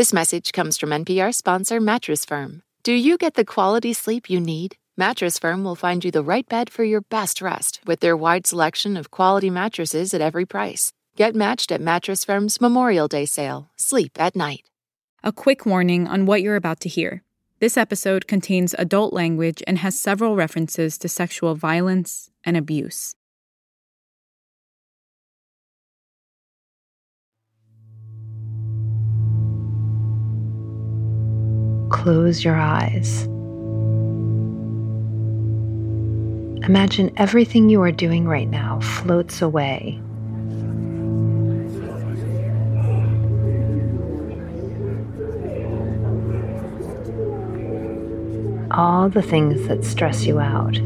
This message comes from NPR sponsor Mattress Firm. Do you get the quality sleep you need? Mattress Firm will find you the right bed for your best rest with their wide selection of quality mattresses at every price. Get matched at Mattress Firm's Memorial Day sale. Sleep at night. A quick warning on what you're about to hear. This episode contains adult language and has several references to sexual violence and abuse. Close your eyes. Imagine everything you are doing right now floats away. All the things that stress you out,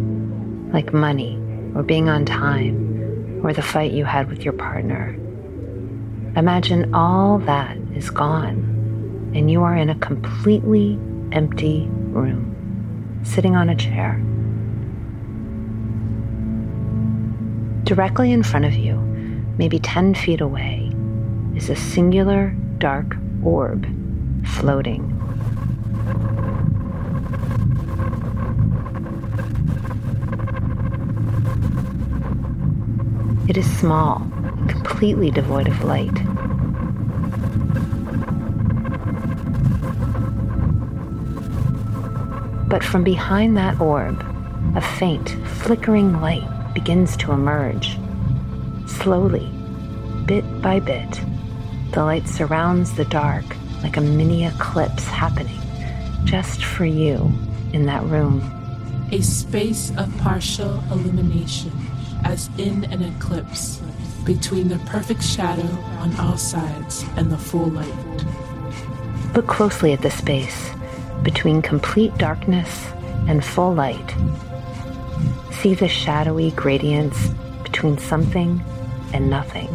like money or being on time or the fight you had with your partner. Imagine all that is gone and you are in a completely empty room, sitting on a chair. Directly in front of you, maybe 10 feet away, is a singular dark orb floating. It is small, completely devoid of light. But from behind that orb, a faint, flickering light begins to emerge. Slowly, bit by bit, the light surrounds the dark like a mini eclipse happening just for you in that room. A space of partial illumination, as in an eclipse, between the perfect shadow on all sides and the full light. Look closely at the space between complete darkness and full light. See the shadowy gradients between something and nothing.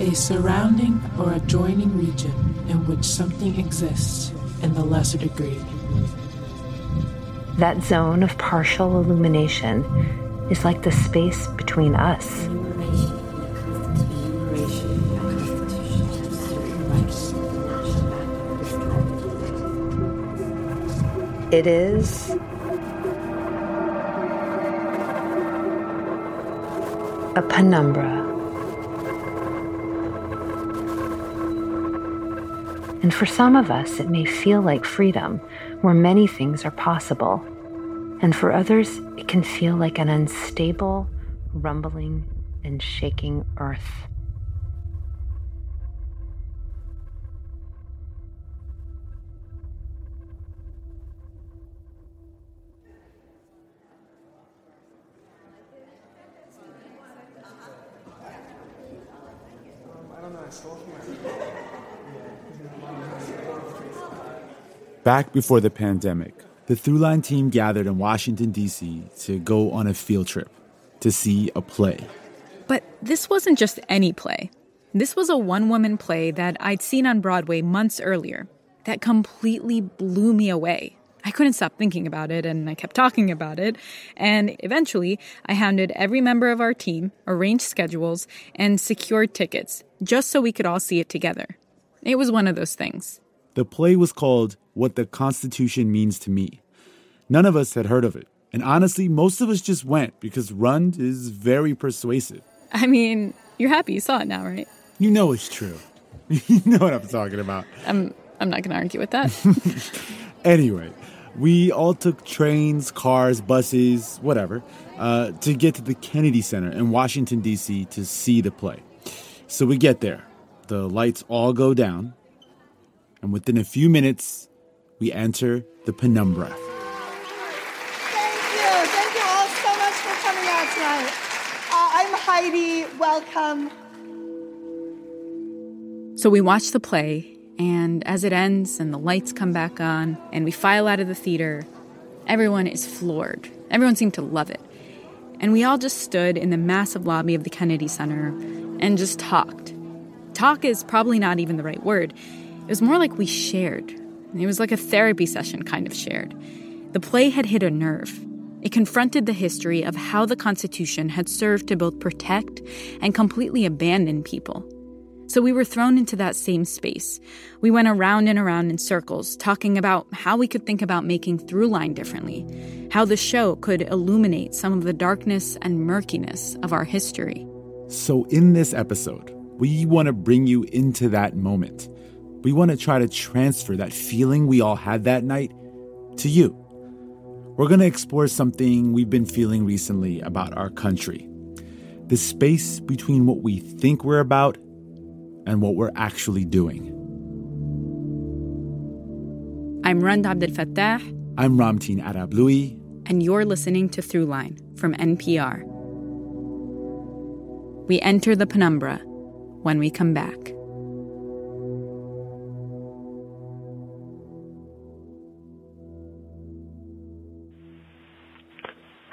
A surrounding or adjoining region in which something exists in the lesser degree. That zone of partial illumination is like the space between us. It is a penumbra. And for some of us, it may feel like freedom, where many things are possible. And for others, it can feel like an unstable, rumbling, and shaking earth. Back before the pandemic, the Throughline team gathered in Washington, D.C. to go on a field trip to see a play. But this wasn't just any play. This was a one woman play that I'd seen on Broadway months earlier that completely blew me away. I couldn't stop thinking about it and I kept talking about it. And eventually, I hounded every member of our team, arranged schedules, and secured tickets just so we could all see it together. It was one of those things. The play was called What the Constitution Means to Me. None of us had heard of it. And honestly, most of us just went because Rund is very persuasive. I mean, you're happy you saw it now, right? You know it's true. you know what I'm talking about. I'm I'm not going to argue with that. anyway, we all took trains, cars, buses, whatever, uh, to get to the Kennedy Center in Washington, D.C. to see the play. So we get there. The lights all go down. And within a few minutes, we enter the penumbra. Thank you. Thank you all so much for coming out tonight. Uh, I'm Heidi. Welcome. So we watch the play, and as it ends and the lights come back on and we file out of the theater, everyone is floored. Everyone seemed to love it. And we all just stood in the massive lobby of the Kennedy Center and just talked. Talk is probably not even the right word. It was more like we shared. It was like a therapy session kind of shared. The play had hit a nerve. It confronted the history of how the Constitution had served to both protect and completely abandon people. So we were thrown into that same space. We went around and around in circles, talking about how we could think about making Throughline differently, how the show could illuminate some of the darkness and murkiness of our history. So, in this episode, we want to bring you into that moment. We want to try to transfer that feeling we all had that night to you. We're going to explore something we've been feeling recently about our country the space between what we think we're about and what we're actually doing. I'm Rund Abdel Fattah. I'm Ramtin Arablouei. And you're listening to Throughline from NPR. We enter the penumbra when we come back.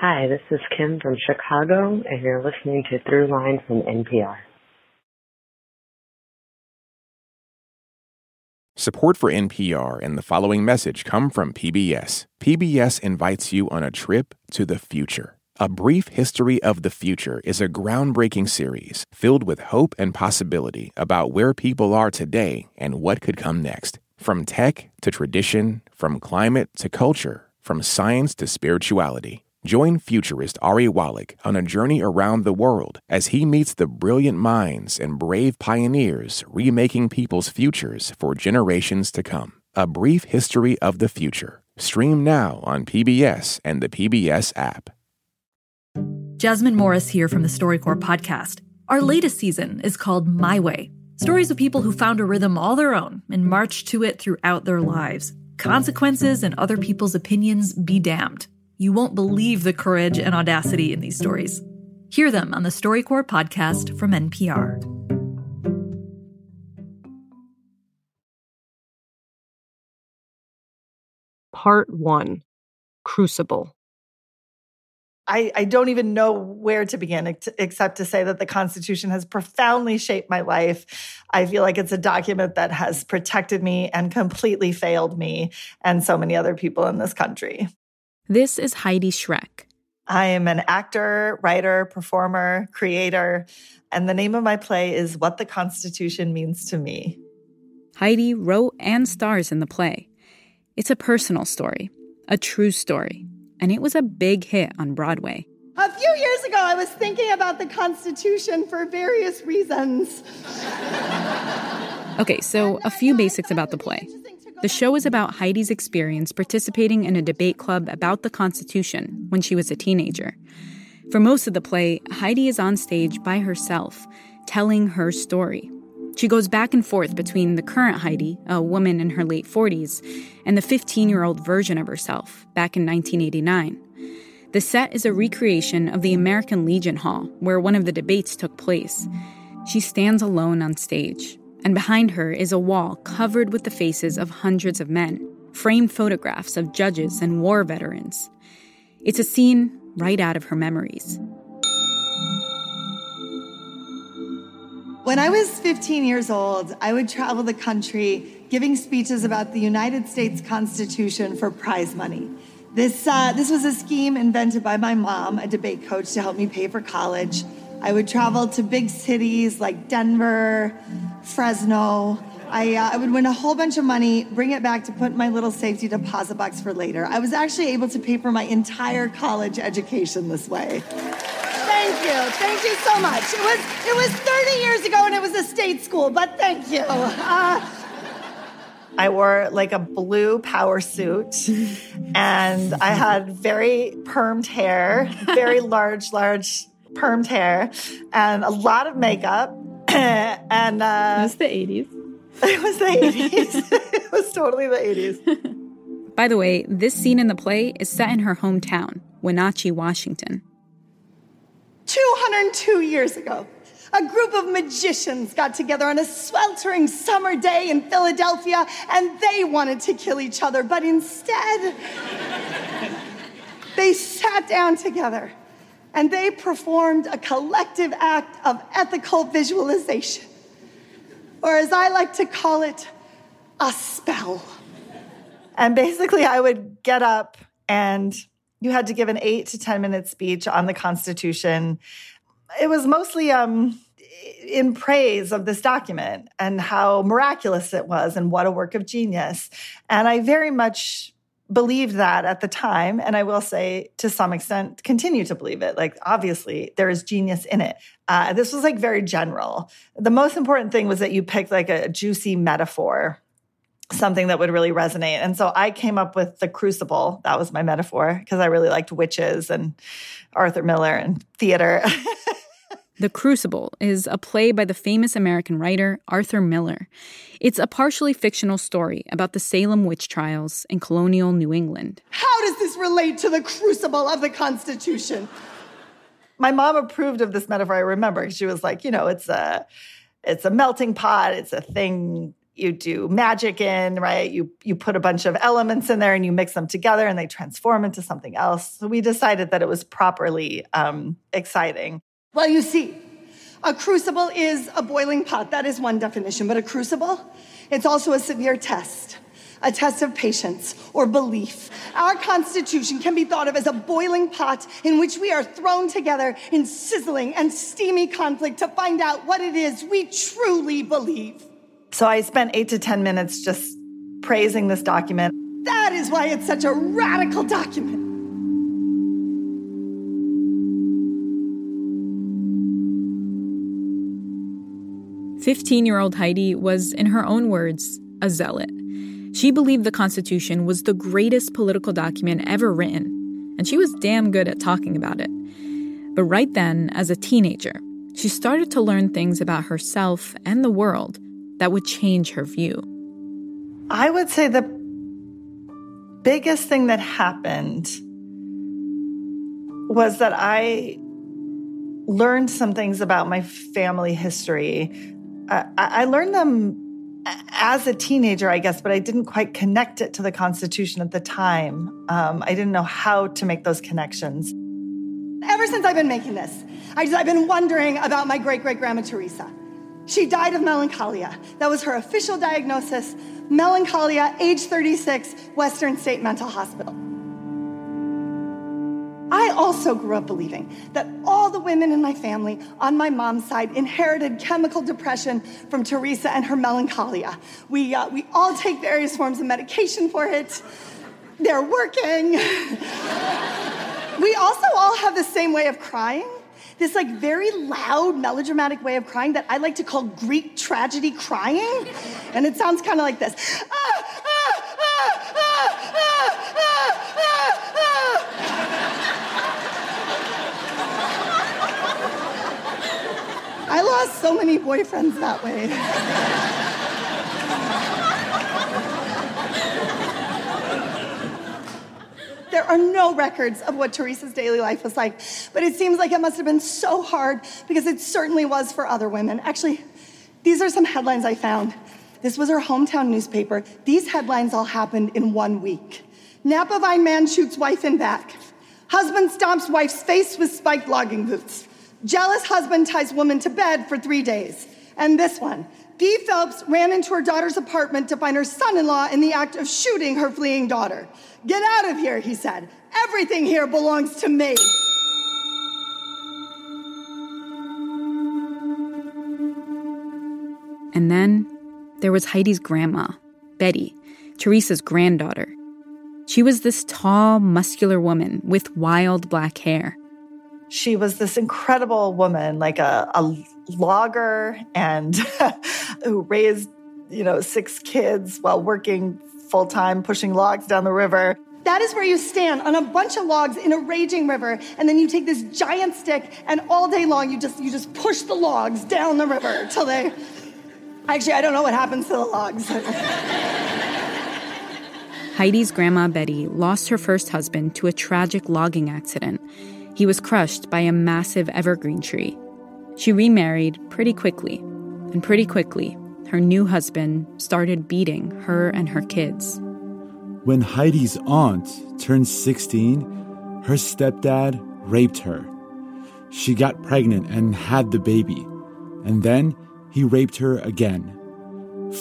Hi, this is Kim from Chicago, and you're listening to Throughline from NPR. Support for NPR and the following message come from PBS. PBS invites you on a trip to the future. A Brief History of the Future is a groundbreaking series filled with hope and possibility about where people are today and what could come next. From tech to tradition, from climate to culture, from science to spirituality. Join futurist Ari Wallach on a journey around the world as he meets the brilliant minds and brave pioneers remaking people's futures for generations to come. A Brief History of the Future. Stream now on PBS and the PBS app. Jasmine Morris here from the StoryCorps podcast. Our latest season is called My Way stories of people who found a rhythm all their own and marched to it throughout their lives. Consequences and other people's opinions be damned. You won't believe the courage and audacity in these stories. Hear them on the StoryCorps podcast from NPR. Part 1 Crucible. I, I, don't even know where to begin ex- except to say that the Constitution has profoundly shaped my life. I feel like it's a document that has protected me and completely failed me and so many other people in this country. This is Heidi Schreck. I am an actor, writer, performer, creator, and the name of my play is What the Constitution Means to Me. Heidi wrote and stars in the play. It's a personal story, a true story, and it was a big hit on Broadway. A few years ago, I was thinking about the Constitution for various reasons. okay, so a few basics about the play. The show is about Heidi's experience participating in a debate club about the Constitution when she was a teenager. For most of the play, Heidi is on stage by herself, telling her story. She goes back and forth between the current Heidi, a woman in her late 40s, and the 15 year old version of herself back in 1989. The set is a recreation of the American Legion Hall, where one of the debates took place. She stands alone on stage, and behind her is a wall covered with the faces of hundreds of men, framed photographs of judges and war veterans. It's a scene right out of her memories. When I was 15 years old, I would travel the country giving speeches about the United States Constitution for prize money. This, uh, this was a scheme invented by my mom, a debate coach, to help me pay for college. I would travel to big cities like Denver, Fresno. I, uh, I would win a whole bunch of money, bring it back to put in my little safety deposit box for later. I was actually able to pay for my entire college education this way. Thank you. Thank you so much. It was, it was 30 years ago and it was a state school, but thank you. Uh, I wore like a blue power suit and I had very permed hair, very large, large permed hair, and a lot of makeup. and uh, it was the 80s. It was the 80s. it was totally the 80s. By the way, this scene in the play is set in her hometown, Wenatchee, Washington. 202 years ago, a group of magicians got together on a sweltering summer day in Philadelphia and they wanted to kill each other, but instead, they sat down together and they performed a collective act of ethical visualization, or as I like to call it, a spell. And basically, I would get up and you had to give an eight to 10 minute speech on the Constitution. It was mostly, um, in praise of this document and how miraculous it was and what a work of genius. And I very much believed that at the time. And I will say, to some extent, continue to believe it. Like, obviously, there is genius in it. Uh, this was like very general. The most important thing was that you picked like a juicy metaphor something that would really resonate. And so I came up with the crucible. That was my metaphor because I really liked witches and Arthur Miller and theater. The Crucible is a play by the famous American writer Arthur Miller. It's a partially fictional story about the Salem witch trials in colonial New England. How does this relate to the crucible of the Constitution? My mom approved of this metaphor. I remember she was like, you know, it's a it's a melting pot, it's a thing you do magic in, right? You you put a bunch of elements in there and you mix them together and they transform into something else. So we decided that it was properly um, exciting. Well, you see, a crucible is a boiling pot. That is one definition. But a crucible, it's also a severe test, a test of patience or belief. Our Constitution can be thought of as a boiling pot in which we are thrown together in sizzling and steamy conflict to find out what it is we truly believe. So I spent eight to 10 minutes just praising this document. That is why it's such a radical document. 15 year old Heidi was, in her own words, a zealot. She believed the Constitution was the greatest political document ever written, and she was damn good at talking about it. But right then, as a teenager, she started to learn things about herself and the world that would change her view. I would say the biggest thing that happened was that I learned some things about my family history I, I learned them as a teenager, I guess, but I didn't quite connect it to the Constitution at the time. Um, I didn't know how to make those connections. Ever since I've been making this, I have been wondering about my great great grandma Teresa. She died of melancholia. That was her official diagnosis melancholia, age 36, Western State Mental Hospital. Also grew up believing that all the women in my family on my mom's side inherited chemical depression from Teresa and her melancholia. We, uh, we all take various forms of medication for it. They're working. we also all have the same way of crying. This like very loud melodramatic way of crying that I like to call Greek tragedy crying. And it sounds kind of like this. Ah, ah, ah, I lost so many boyfriends that way. there are no records of what Teresa's daily life was like, but it seems like it must have been so hard because it certainly was for other women. Actually, these are some headlines I found. This was her hometown newspaper. These headlines all happened in one week. Napavine man shoots wife in back. Husband stomps wife's face with spiked logging boots. Jealous husband ties woman to bed for three days. And this one Dee Phelps ran into her daughter's apartment to find her son in law in the act of shooting her fleeing daughter. Get out of here, he said. Everything here belongs to me. And then there was Heidi's grandma, Betty, Teresa's granddaughter. She was this tall, muscular woman with wild black hair she was this incredible woman, like a, a logger and who raised, you know, six kids while working full time, pushing logs down the river. That is where you stand on a bunch of logs in a raging river, and then you take this giant stick, and all day long you just you just push the logs down the river till they. Actually, I don't know what happens to the logs. Heidi's grandma Betty lost her first husband to a tragic logging accident he was crushed by a massive evergreen tree. She remarried pretty quickly, and pretty quickly, her new husband started beating her and her kids. When Heidi's aunt turned 16, her stepdad raped her. She got pregnant and had the baby, and then he raped her again.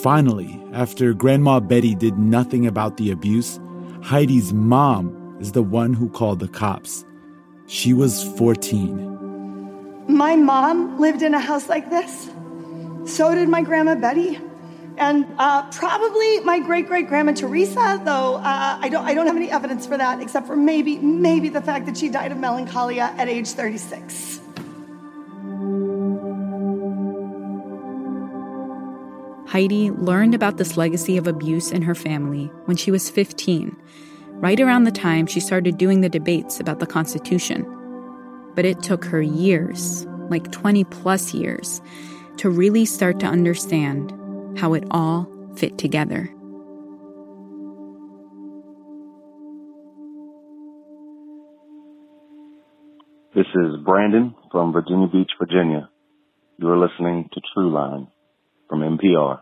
Finally, after Grandma Betty did nothing about the abuse, Heidi's mom is the one who called the cops. She was 14. My mom lived in a house like this. So did my grandma Betty. And uh, probably my great great grandma Teresa, though uh, I, don't, I don't have any evidence for that except for maybe, maybe the fact that she died of melancholia at age 36. Heidi learned about this legacy of abuse in her family when she was 15, right around the time she started doing the debates about the Constitution. But it took her years, like 20 plus years, to really start to understand how it all fit together. This is Brandon from Virginia Beach, Virginia. You are listening to Throughline from NPR.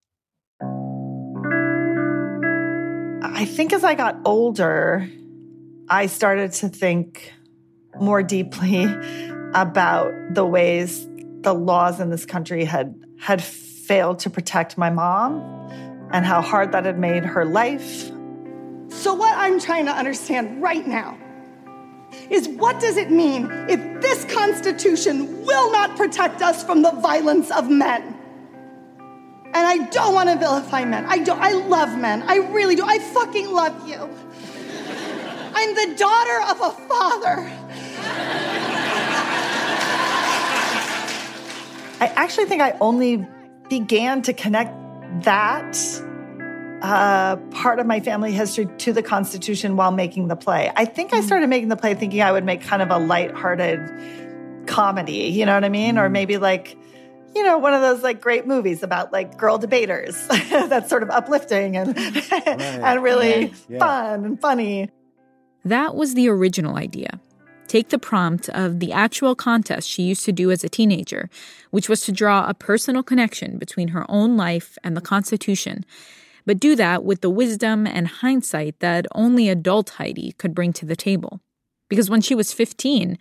I think as I got older, I started to think more deeply about the ways the laws in this country had had failed to protect my mom and how hard that had made her life. So what I'm trying to understand right now is what does it mean if this constitution will not protect us from the violence of men? And I don't want to vilify men. I don't. I love men. I really do. I fucking love you. I'm the daughter of a father. I actually think I only began to connect that uh, part of my family history to the Constitution while making the play. I think I mm. started making the play thinking I would make kind of a light-hearted comedy, you know what I mean? Or maybe like you know, one of those like great movies about like girl debaters that's sort of uplifting and right. and really yeah. Yeah. fun and funny. That was the original idea. Take the prompt of the actual contest she used to do as a teenager, which was to draw a personal connection between her own life and the Constitution, but do that with the wisdom and hindsight that only adult Heidi could bring to the table. Because when she was 15,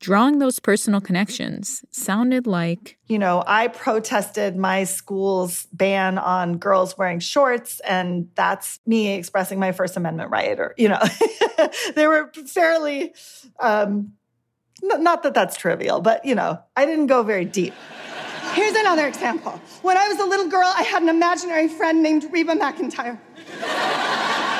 drawing those personal connections sounded like you know i protested my school's ban on girls wearing shorts and that's me expressing my first amendment right or you know they were fairly um not that that's trivial but you know i didn't go very deep. Here's another example. When i was a little girl i had an imaginary friend named reba mcentire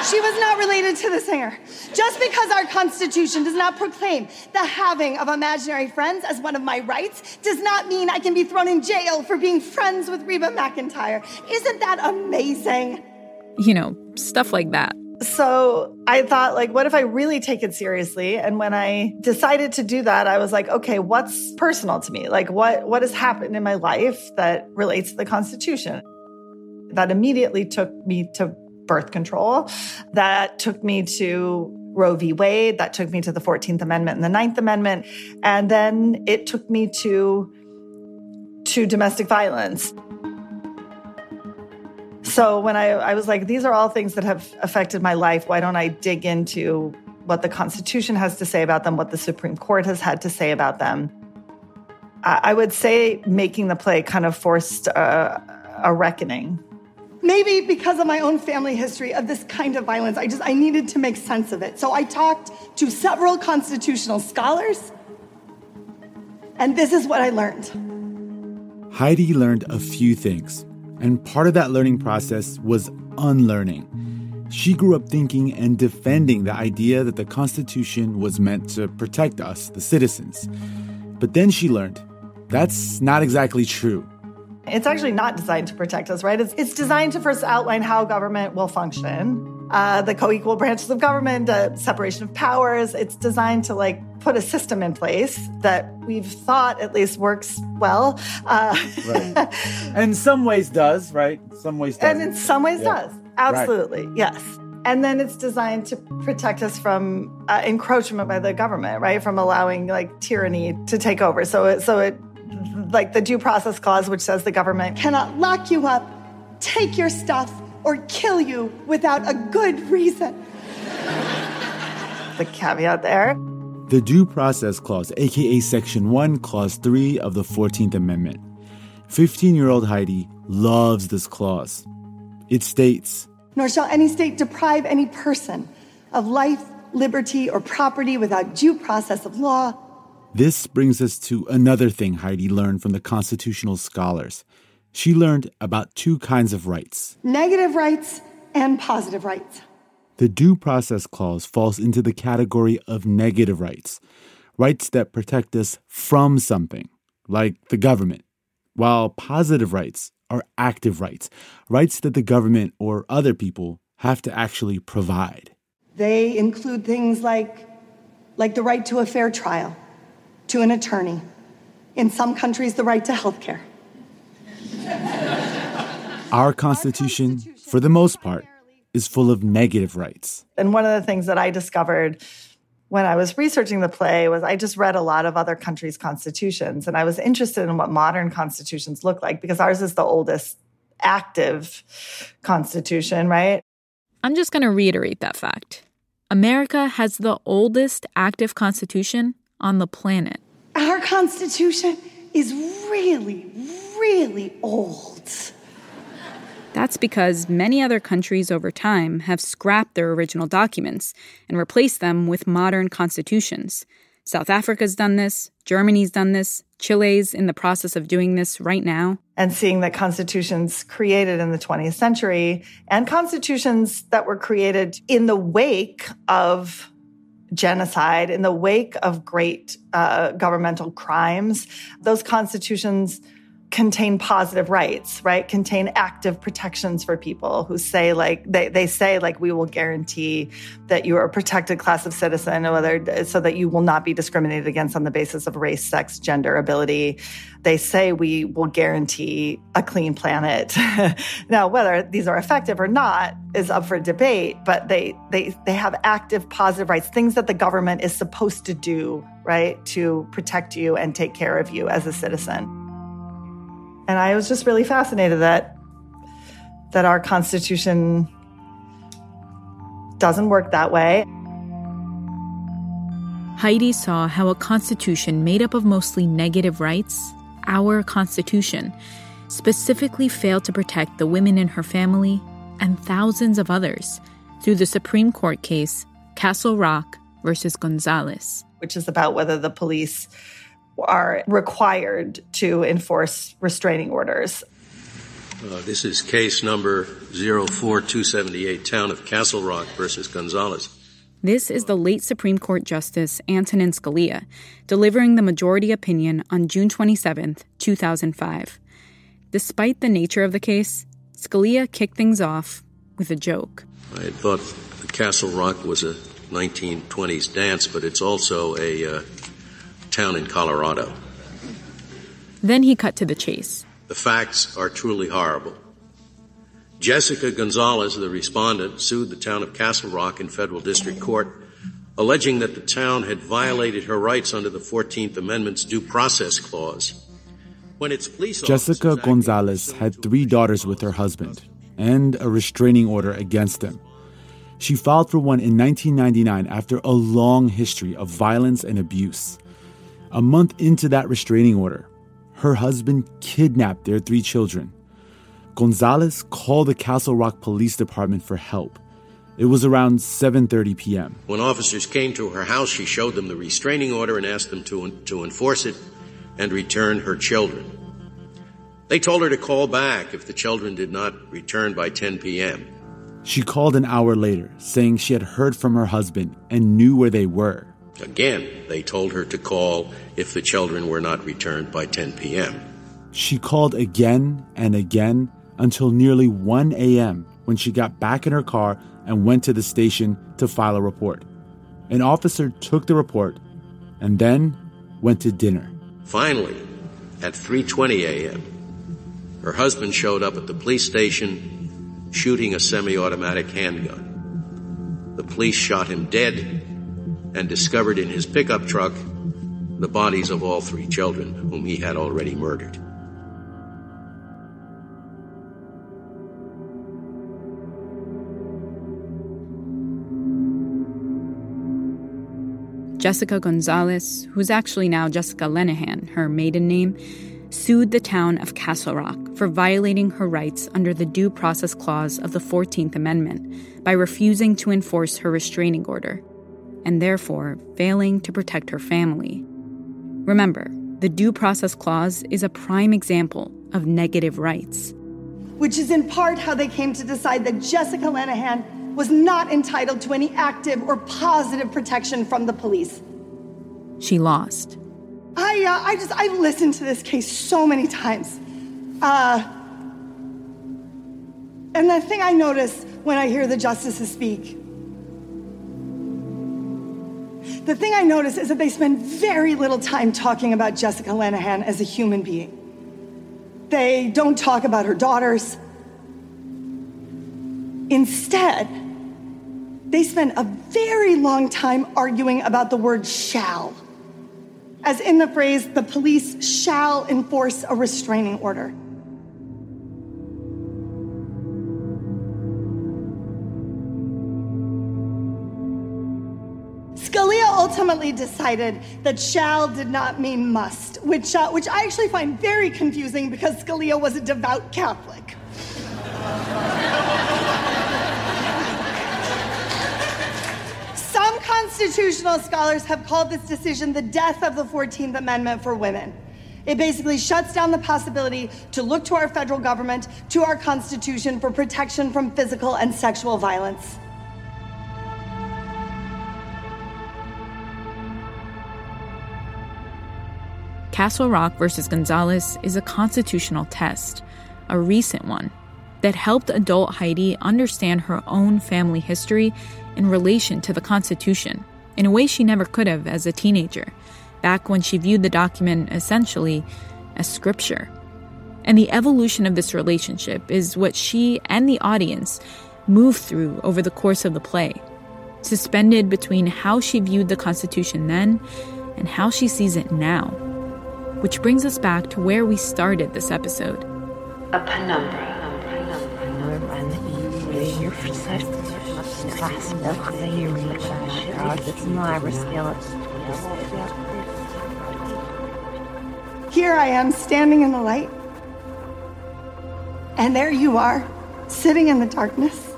she was not related to the singer. Just because our Constitution does not proclaim the having of imaginary friends as one of my rights does not mean I can be thrown in jail for being friends with Reba McEntire. Isn't that amazing? You know, stuff like that. So I thought, like, what if I really take it seriously? And when I decided to do that, I was like, okay, what's personal to me? Like, what what has happened in my life that relates to the Constitution? That immediately took me to birth control. That took me to Roe v. Wade. That took me to the 14th Amendment and the Ninth Amendment. And then it took me to, to domestic violence. So when I, I was like, these are all things that have affected my life. Why don't I dig into what the Constitution has to say about them, what the Supreme Court has had to say about them? I would say making the play kind of forced a, a reckoning maybe because of my own family history of this kind of violence, I just I needed to make sense of it. So I talked to several constitutional scholars, and this is what I learned. Heidi learned a few things, and part of that learning process was unlearning. She grew up thinking and defending the idea that the Constitution was meant to protect us, the citizens. But then she learned that's not exactly true. It's actually not designed to protect us, right? It's, it's designed to first outline how government will function, uh, the co-equal branches of government, uh, separation of powers. It's designed to like put a system in place that we've thought at least works well. Uh, right. And in some ways does, right? Some ways does. And in some ways yeah. does. Absolutely. Right. Yes. And then it's designed to protect us from uh, encroachment by the government, right? From allowing like tyranny to take over. So it, so it, like the due process clause, which says the government cannot lock you up, take your stuff, or kill you without a good reason. the caveat there. The Due Process Clause, aka Section 1, Clause 3 of the 14th Amendment. 15 year old Heidi loves this clause. It states Nor shall any state deprive any person of life, liberty, or property without due process of law. This brings us to another thing Heidi learned from the constitutional scholars. She learned about two kinds of rights negative rights and positive rights. The Due Process Clause falls into the category of negative rights, rights that protect us from something, like the government, while positive rights are active rights, rights that the government or other people have to actually provide. They include things like, like the right to a fair trial, to an attorney, in some countries, the right to health care. Our Constitution, for the most part, is full of negative rights. And one of the things that I discovered when I was researching the play was I just read a lot of other countries' constitutions and I was interested in what modern constitutions look like because ours is the oldest active constitution, right? I'm just going to reiterate that fact. America has the oldest active constitution on the planet. Our constitution is really, really old. That's because many other countries over time have scrapped their original documents and replaced them with modern constitutions. South Africa's done this, Germany's done this, Chile's in the process of doing this right now. And seeing that constitutions created in the 20th century and constitutions that were created in the wake of genocide, in the wake of great uh, governmental crimes, those constitutions contain positive rights, right? Contain active protections for people who say like they, they say like we will guarantee that you are a protected class of citizen, whether so that you will not be discriminated against on the basis of race, sex, gender, ability. They say we will guarantee a clean planet. now, whether these are effective or not is up for debate, but they they they have active positive rights, things that the government is supposed to do, right, to protect you and take care of you as a citizen. And I was just really fascinated that that our constitution doesn't work that way. Heidi saw how a constitution made up of mostly negative rights, our constitution, specifically failed to protect the women in her family and thousands of others through the Supreme Court case Castle Rock versus Gonzales, which is about whether the police are required to enforce restraining orders. Uh, this is case number 04278, Town of Castle Rock versus Gonzales. This is the late Supreme Court Justice Antonin Scalia delivering the majority opinion on June 27, 2005. Despite the nature of the case, Scalia kicked things off with a joke. I had thought Castle Rock was a 1920s dance, but it's also a uh, town in Colorado. Then he cut to the chase. The facts are truly horrible. Jessica Gonzales, the respondent, sued the town of Castle Rock in federal district court, alleging that the town had violated her rights under the 14th Amendment's due process clause. When its police Jessica Gonzales had three daughters with her husband and a restraining order against them. She filed for one in 1999 after a long history of violence and abuse. A month into that restraining order, her husband kidnapped their three children. Gonzales called the Castle Rock Police Department for help. It was around 7:30 p.m. When officers came to her house, she showed them the restraining order and asked them to, to enforce it and return her children. They told her to call back if the children did not return by 10 p.m. She called an hour later, saying she had heard from her husband and knew where they were. Again, they told her to call if the children were not returned by 10 p.m. She called again and again until nearly 1 a.m. when she got back in her car and went to the station to file a report. An officer took the report and then went to dinner. Finally, at 3:20 a.m., her husband showed up at the police station shooting a semi-automatic handgun. The police shot him dead and discovered in his pickup truck the bodies of all three children whom he had already murdered. Jessica Gonzales, who's actually now Jessica Lenahan, her maiden name, sued the town of Castle Rock for violating her rights under the Due Process Clause of the 14th Amendment by refusing to enforce her restraining order, and therefore failing to protect her family. Remember, the Due Process Clause is a prime example of negative rights. Which is in part how they came to decide that Jessica Lenahan was not entitled to any active or positive protection from the police. She lost. I, uh, I just, I've listened to this case so many times. Uh, and the thing I notice when I hear the justices speak, the thing I notice is that they spend very little time talking about Jessica Lenahan as a human being. They don't talk about her daughters. Instead, they spend a very long time arguing about the word shall, as in the phrase, the police shall enforce a restraining order. Ultimately decided that shall did not mean must, which, uh, which I actually find very confusing because Scalia was a devout Catholic. Some constitutional scholars have called this decision the death of the 14th Amendment for women. It basically shuts down the possibility to look to our federal government, to our Constitution for protection from physical and sexual violence. Castle Rock versus Gonzales is a constitutional test, a recent one, that helped adult Heidi understand her own family history in relation to the Constitution in a way she never could have as a teenager, back when she viewed the document essentially as scripture. And the evolution of this relationship is what she and the audience move through over the course of the play, suspended between how she viewed the Constitution then and how she sees it now. Which brings us back to where we started this episode. A penumbra. Here I am standing in the light. And there you are, sitting in the darkness.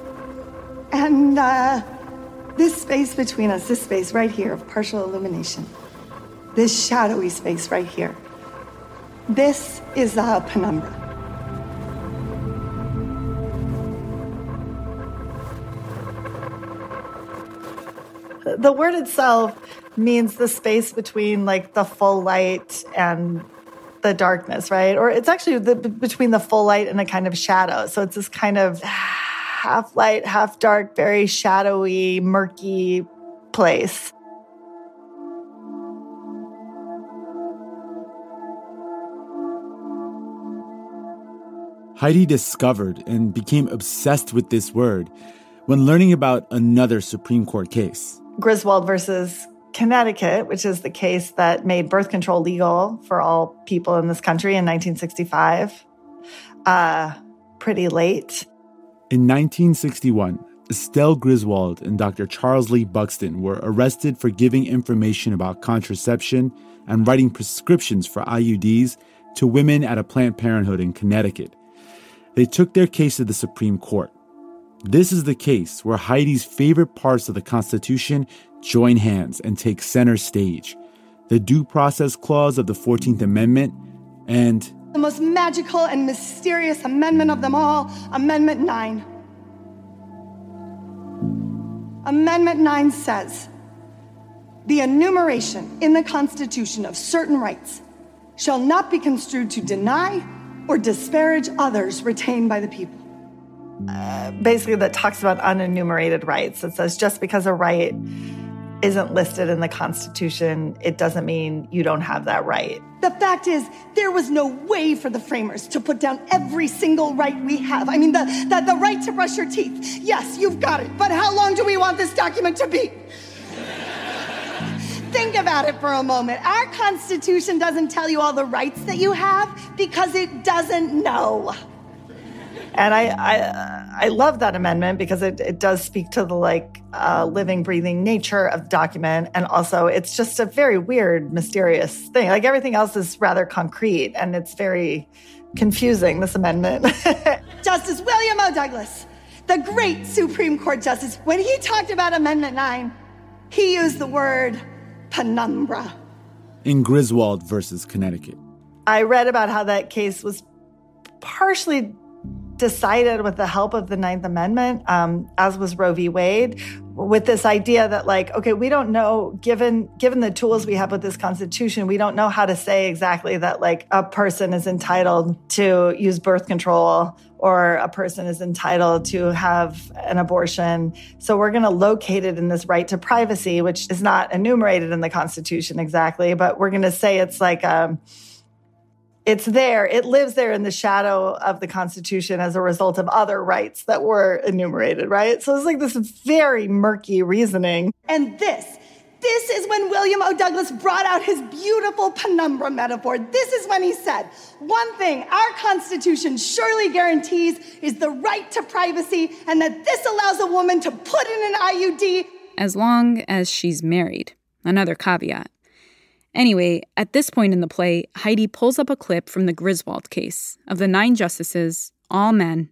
And uh, this space between us, this space right here of partial illumination, this shadowy space right here, this is our penumbra. The word itself means the space between like the full light and the darkness, right? Or it's actually the, between the full light and a kind of shadow. So it's this kind of half light, half dark, very shadowy, murky place. Heidi discovered and became obsessed with this word when learning about another Supreme Court case. Griswold versus Connecticut, which is the case that made birth control legal for all people in this country in 1965. Uh, pretty late. In 1961, Estelle Griswold and Dr. Charles Lee Buxton were arrested for giving information about contraception and writing prescriptions for IUDs to women at a Planned Parenthood in Connecticut. They took their case to the Supreme Court. This is the case where Heidi's favorite parts of the Constitution join hands and take center stage the Due Process Clause of the 14th Amendment and the most magical and mysterious amendment of them all, Amendment 9. Amendment 9 says the enumeration in the Constitution of certain rights shall not be construed to deny or disparage others retained by the people. Uh, basically, that talks about unenumerated rights. It says just because a right isn't listed in the Constitution, it doesn't mean you don't have that right. The fact is, there was no way for the framers to put down every single right we have. I mean, the, the, the right to brush your teeth. Yes, you've got it. But how long do we want this document to be? Think about it for a moment. Our Constitution doesn't tell you all the rights that you have because it doesn't know. And I, I, I love that amendment because it, it does speak to the like uh, living, breathing nature of the document, and also it's just a very weird, mysterious thing. Like everything else is rather concrete, and it's very confusing. This amendment. Justice William O. Douglas, the great Supreme Court justice, when he talked about Amendment Nine, he used the word penumbra. In Griswold versus Connecticut. I read about how that case was partially decided with the help of the Ninth Amendment, um, as was Roe v. Wade, with this idea that like, okay, we don't know, given given the tools we have with this Constitution, we don't know how to say exactly that like a person is entitled to use birth control or a person is entitled to have an abortion. So we're going to locate it in this right to privacy, which is not enumerated in the Constitution exactly, but we're going to say it's like a um, it's there. It lives there in the shadow of the Constitution as a result of other rights that were enumerated, right? So it's like this very murky reasoning. And this, this is when William O. Douglas brought out his beautiful penumbra metaphor. This is when he said, one thing our Constitution surely guarantees is the right to privacy, and that this allows a woman to put in an IUD. As long as she's married. Another caveat. Anyway, at this point in the play, Heidi pulls up a clip from the Griswold case of the nine justices, all men,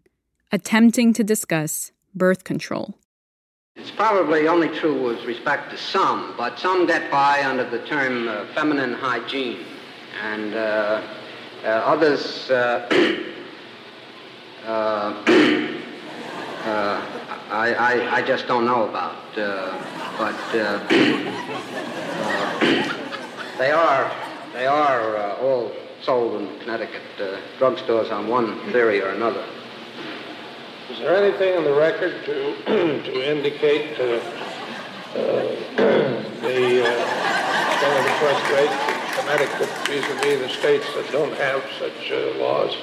attempting to discuss birth control. It's probably only true with respect to some, but some get by under the term uh, feminine hygiene, and uh, uh, others. Uh, uh, uh, I, I, I, just don't know about, but they are, they are all sold in Connecticut drugstores on one theory or another. Is there anything in the record to to indicate uh, the uh, some of the trust rates in Connecticut vis-a-vis the states that don't have such uh, laws?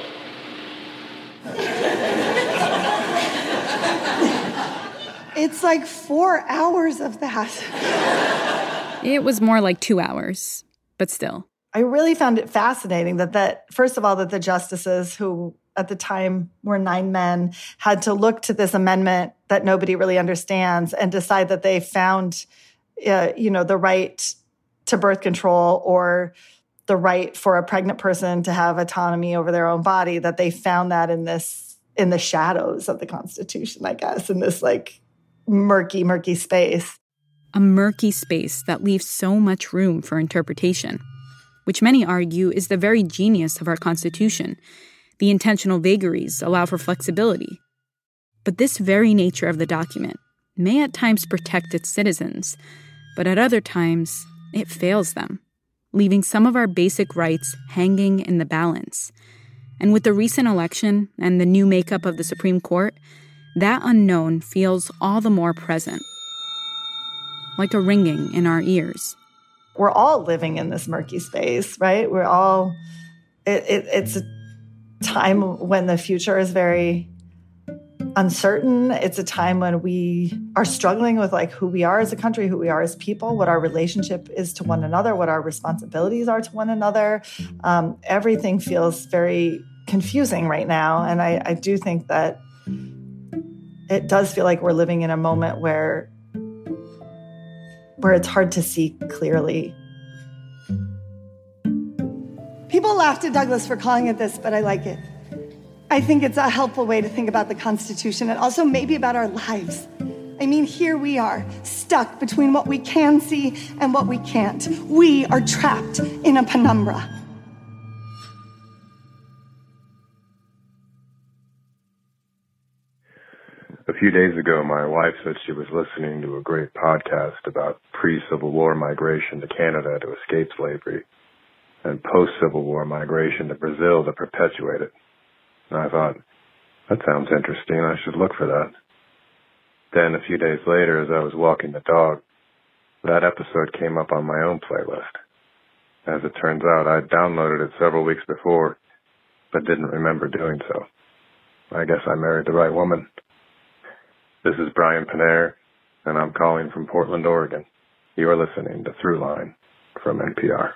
It's like four hours of that. It was more like two hours, but still. I really found it fascinating that that first of all that the justices who at the time were nine men had to look to this amendment that nobody really understands and decide that they found uh, you know the right to birth control or the right for a pregnant person to have autonomy over their own body that they found that in this in the shadows of the constitution i guess in this like murky murky space a murky space that leaves so much room for interpretation, which many argue is the very genius of our Constitution. The intentional vagaries allow for flexibility. But this very nature of the document may at times protect its citizens, but at other times it fails them, leaving some of our basic rights hanging in the balance. And with the recent election and the new makeup of the Supreme Court, that unknown feels all the more present like a ringing in our ears. We're all living in this murky space, right? We're all, it, it, it's a time when the future is very uncertain. It's a time when we are struggling with like who we are as a country, who we are as people, what our relationship is to one another, what our responsibilities are to one another. Um, everything feels very confusing right now. And I, I do think that it does feel like we're living in a moment where where it's hard to see clearly. People laughed at Douglas for calling it this, but I like it. I think it's a helpful way to think about the Constitution and also maybe about our lives. I mean, here we are, stuck between what we can see and what we can't. We are trapped in a penumbra. A few days ago, my wife said she was listening to a great podcast about pre-Civil War migration to Canada to escape slavery and post-Civil War migration to Brazil to perpetuate it. And I thought, that sounds interesting. I should look for that. Then a few days later, as I was walking the dog, that episode came up on my own playlist. As it turns out, I'd downloaded it several weeks before, but didn't remember doing so. I guess I married the right woman. This is Brian Panare, and I'm calling from Portland, Oregon. You are listening to Throughline from NPR.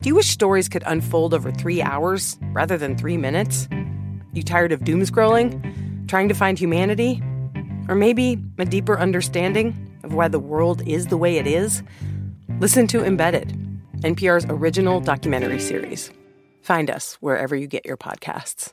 Do you wish stories could unfold over three hours rather than three minutes? You tired of doom scrolling? Trying to find humanity? Or maybe a deeper understanding of why the world is the way it is? Listen to Embedded, NPR's original documentary series. Find us wherever you get your podcasts.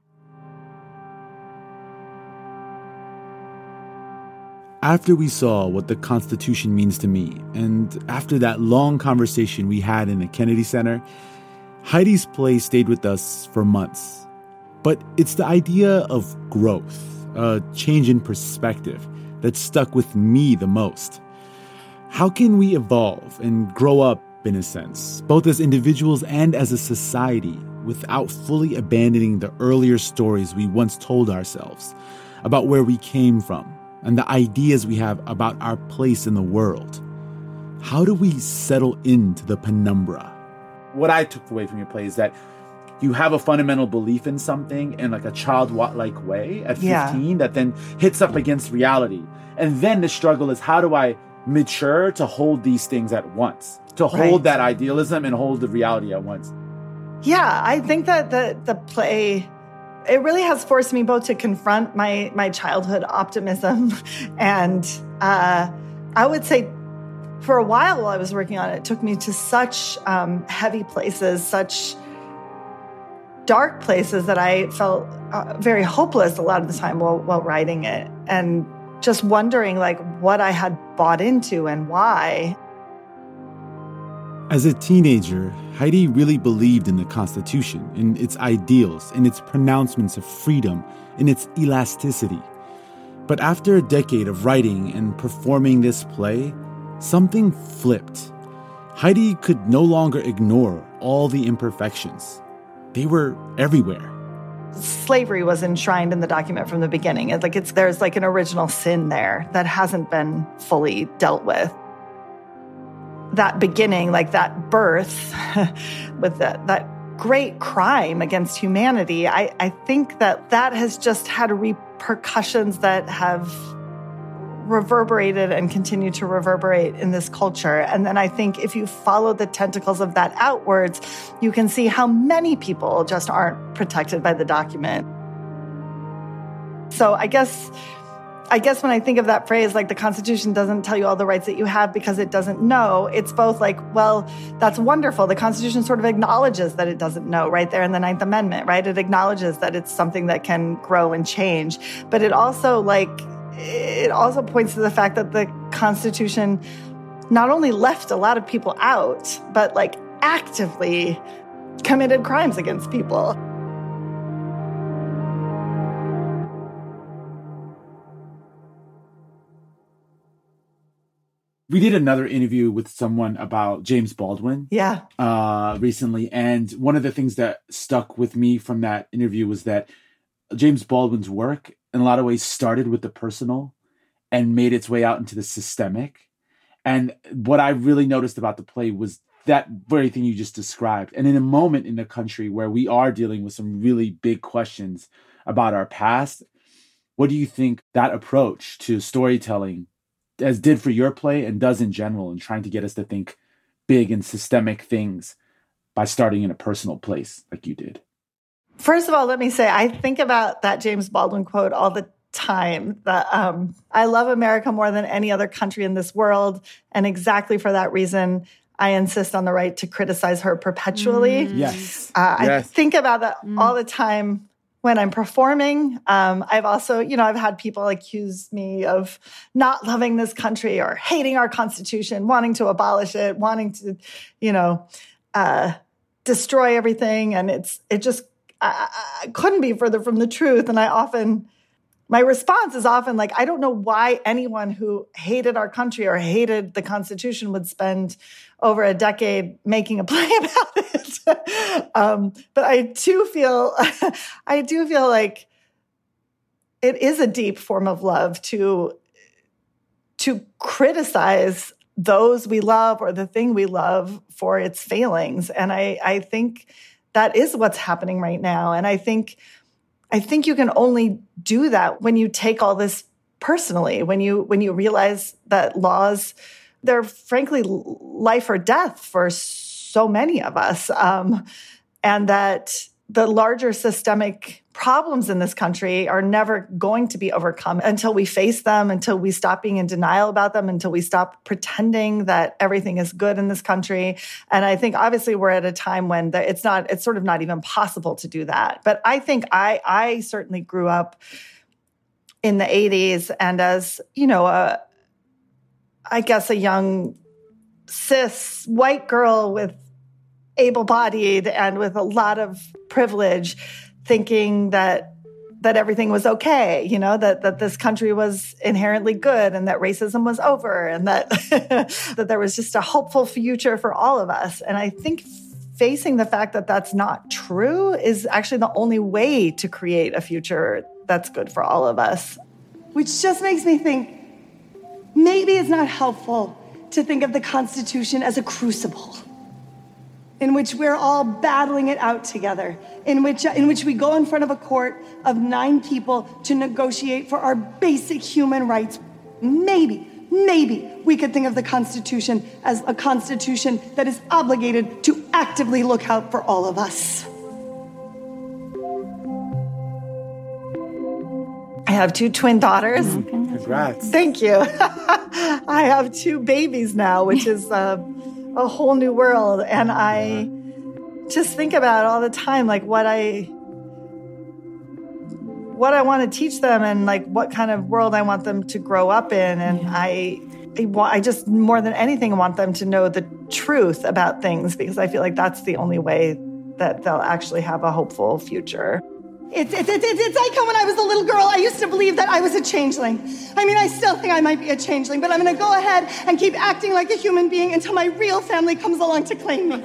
After we saw what the Constitution means to me, and after that long conversation we had in the Kennedy Center, Heidi's play stayed with us for months. But it's the idea of growth, a change in perspective, that stuck with me the most. How can we evolve and grow up, in a sense, both as individuals and as a society, without fully abandoning the earlier stories we once told ourselves about where we came from? And the ideas we have about our place in the world. How do we settle into the penumbra? What I took away from your play is that you have a fundamental belief in something in like a childlike way at 15 yeah. that then hits up against reality. And then the struggle is how do I mature to hold these things at once? To hold right. that idealism and hold the reality at once. Yeah, I think that the the play it really has forced me both to confront my my childhood optimism and uh, I would say for a while while I was working on it, it took me to such um, heavy places, such dark places that I felt uh, very hopeless a lot of the time while, while writing it, and just wondering like what I had bought into and why. As a teenager, Heidi really believed in the Constitution, in its ideals, in its pronouncements of freedom, in its elasticity. But after a decade of writing and performing this play, something flipped. Heidi could no longer ignore all the imperfections. They were everywhere. Slavery was enshrined in the document from the beginning. It's like it's there's like an original sin there that hasn't been fully dealt with that beginning, like that birth with that, that great crime against humanity, I, I think that that has just had repercussions that have reverberated and continue to reverberate in this culture. And then I think if you follow the tentacles of that outwards, you can see how many people just aren't protected by the document. So I guess I guess when I think of that phrase, like the Constitution doesn't tell you all the rights that you have because it doesn't know, it's both like, well, that's wonderful. The Constitution sort of acknowledges that it doesn't know right there in the Ninth Amendment, right? It acknowledges that it's something that can grow and change. But it also, like, it also points to the fact that the Constitution not only left a lot of people out, but like actively committed crimes against people. We did another interview with someone about James Baldwin. Yeah. Uh, recently, and one of the things that stuck with me from that interview was that James Baldwin's work, in a lot of ways, started with the personal and made its way out into the systemic. And what I really noticed about the play was that very thing you just described. And in a moment in the country where we are dealing with some really big questions about our past, what do you think that approach to storytelling as did for your play and does in general in trying to get us to think big and systemic things by starting in a personal place like you did? First of all, let me say I think about that James Baldwin quote all the time that um, I love America more than any other country in this world. And exactly for that reason, I insist on the right to criticize her perpetually. Mm. Yes. Uh, yes. I think about that mm. all the time when I'm performing. Um, I've also, you know, I've had people accuse me of not loving this country or hating our Constitution, wanting to abolish it, wanting to, you know, uh, destroy everything. And it's, it just, I, I couldn't be further from the truth. And I often, my response is often like, I don't know why anyone who hated our country or hated the Constitution would spend over a decade making a play about it. um, but I do feel, I do feel like it is a deep form of love to to criticize those we love or the thing we love for its failings. And I, I think that is what's happening right now. And I think I think you can only do that when you take all this personally, when you when you realize that laws they're frankly life or death for so many of us, um, and that the larger systemic problems in this country are never going to be overcome until we face them, until we stop being in denial about them, until we stop pretending that everything is good in this country. And I think obviously we're at a time when the, it's not, it's sort of not even possible to do that. But I think I, I certainly grew up in the 80s and as, you know, a, I guess a young cis white girl with able bodied and with a lot of privilege, thinking that that everything was okay, you know, that that this country was inherently good and that racism was over and that that there was just a hopeful future for all of us. And I think facing the fact that that's not true is actually the only way to create a future that's good for all of us. Which just makes me think maybe it's not helpful to think of the Constitution as a crucible in which we're all battling it out together, in which, in which we go in front of a court of nine people to negotiate for our basic human rights. Maybe, maybe we could think of the Constitution as a Constitution that is obligated to actively look out for all of us. I have two twin daughters. Congrats. Thank you. I have two babies now, which is. Uh, a whole new world. And I just think about all the time, like what I what I want to teach them and like what kind of world I want them to grow up in. And yeah. I I, I just more than anything want them to know the truth about things because I feel like that's the only way that they'll actually have a hopeful future. It's, it's, it's, it's like when I was a little girl, I used to believe that I was a changeling. I mean, I still think I might be a changeling, but I'm to go ahead and keep acting like a human being until my real family comes along to claim me.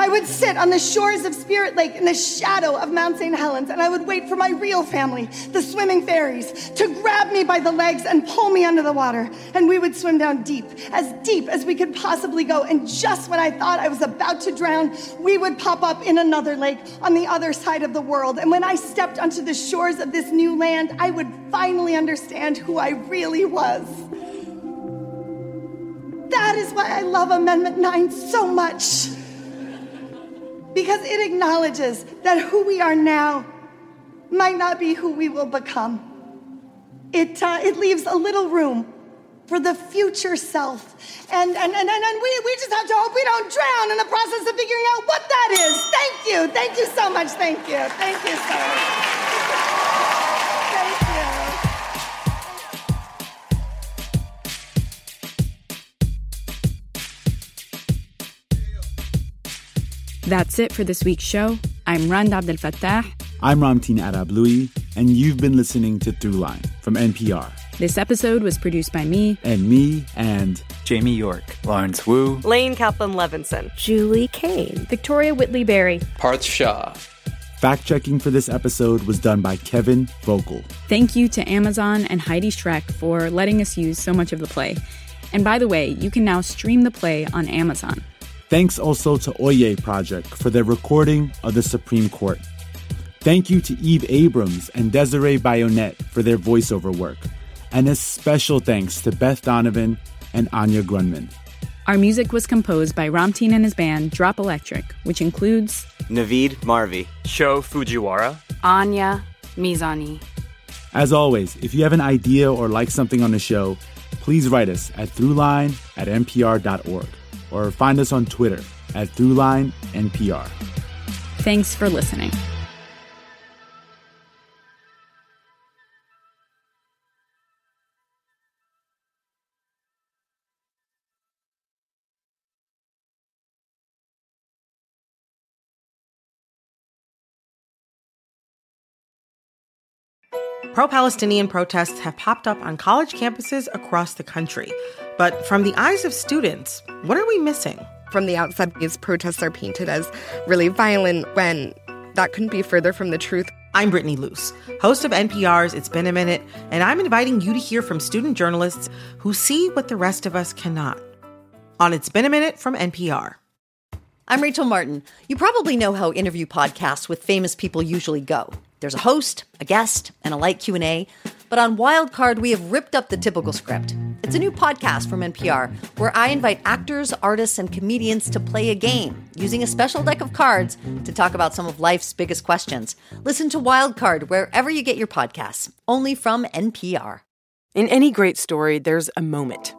I would sit on the shores of Spirit Lake in the shadow of Mount St. Helens, and I would wait for my real family, the swimming fairies, to grab me by the legs and pull me under the water. And we would swim down deep, as deep as we could possibly go. And just when I thought I was about to drown, we would pop up in another lake on the other side of the world. And when I stepped onto the shores of this new land, I would finally understand who I really was. That is why I love Amendment 9 so much because it acknowledges that who we are now might not be who we will become. It, uh, it leaves a little room for the future self. And, and, and, and, and we, we just have to hope we don't drown in the process of figuring out what that is. Thank you. Thank you so much. Thank you. Thank you so much. That's it for this week's show. I'm Rand Abdel Fattah. I'm Ramtin Arablouei, and you've been listening to Throughline from NPR. This episode was produced by me. And me, and Jamie York, Lawrence Wu, Lane Kaplan Levenson, Julie Caine, Victoria Whitley Berry, Parth Shah. Fact checking for this episode was done by Kevin Vogel. Thank you to Amazon and Heidi Schreck for letting us use so much of the play. And by the way, you can now stream the play on Amazon. Thanks also to Oyez Project for their recording of the Supreme Court. Thank you to Eve Abrams and Desiree Bayonet for their voiceover work. And a special thanks to Beth Donovan and Anya Grundmann. Our music was composed by Ramtin and his band Drop Electric, which includes Navid Marvi, Sho Fujiwara, Anya Mizani. As always, if you have an idea or like something on the show, please write us at throughline at npr.org or find us on Twitter at throughlinenpr. Thanks for listening. Pro Palestinian protests have popped up on college campuses across the country. But from the eyes of students, what are we missing? From the outside, these protests are painted as really violent when that couldn't be further from the truth. I'm Brittany Luce, host of NPR's It's Been a Minute, and I'm inviting you to hear from student journalists who see what the rest of us cannot. On It's Been a Minute from NPR. I'm Rachel Martin. You probably know how interview podcasts with famous people usually go. There's a host, a guest, and a light Q&A. But on Wildcard, we have ripped up the typical script. It's a new podcast from NPR where I invite actors, artists, and comedians to play a game using a special deck of cards to talk about some of life's biggest questions. Listen to Wildcard wherever you get your podcasts, only from NPR. In any great story, there's a moment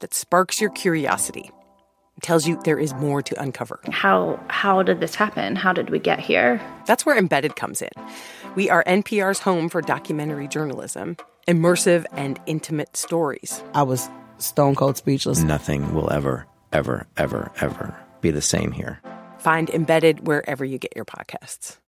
that sparks your curiosity. It tells you there is more to uncover. How how did this happen? How did we get here? That's where Embedded comes in. We are NPR's home for documentary journalism, immersive and intimate stories. I was stone cold speechless. Nothing will ever, ever, ever, ever be the same here. Find Embedded wherever you get your podcasts.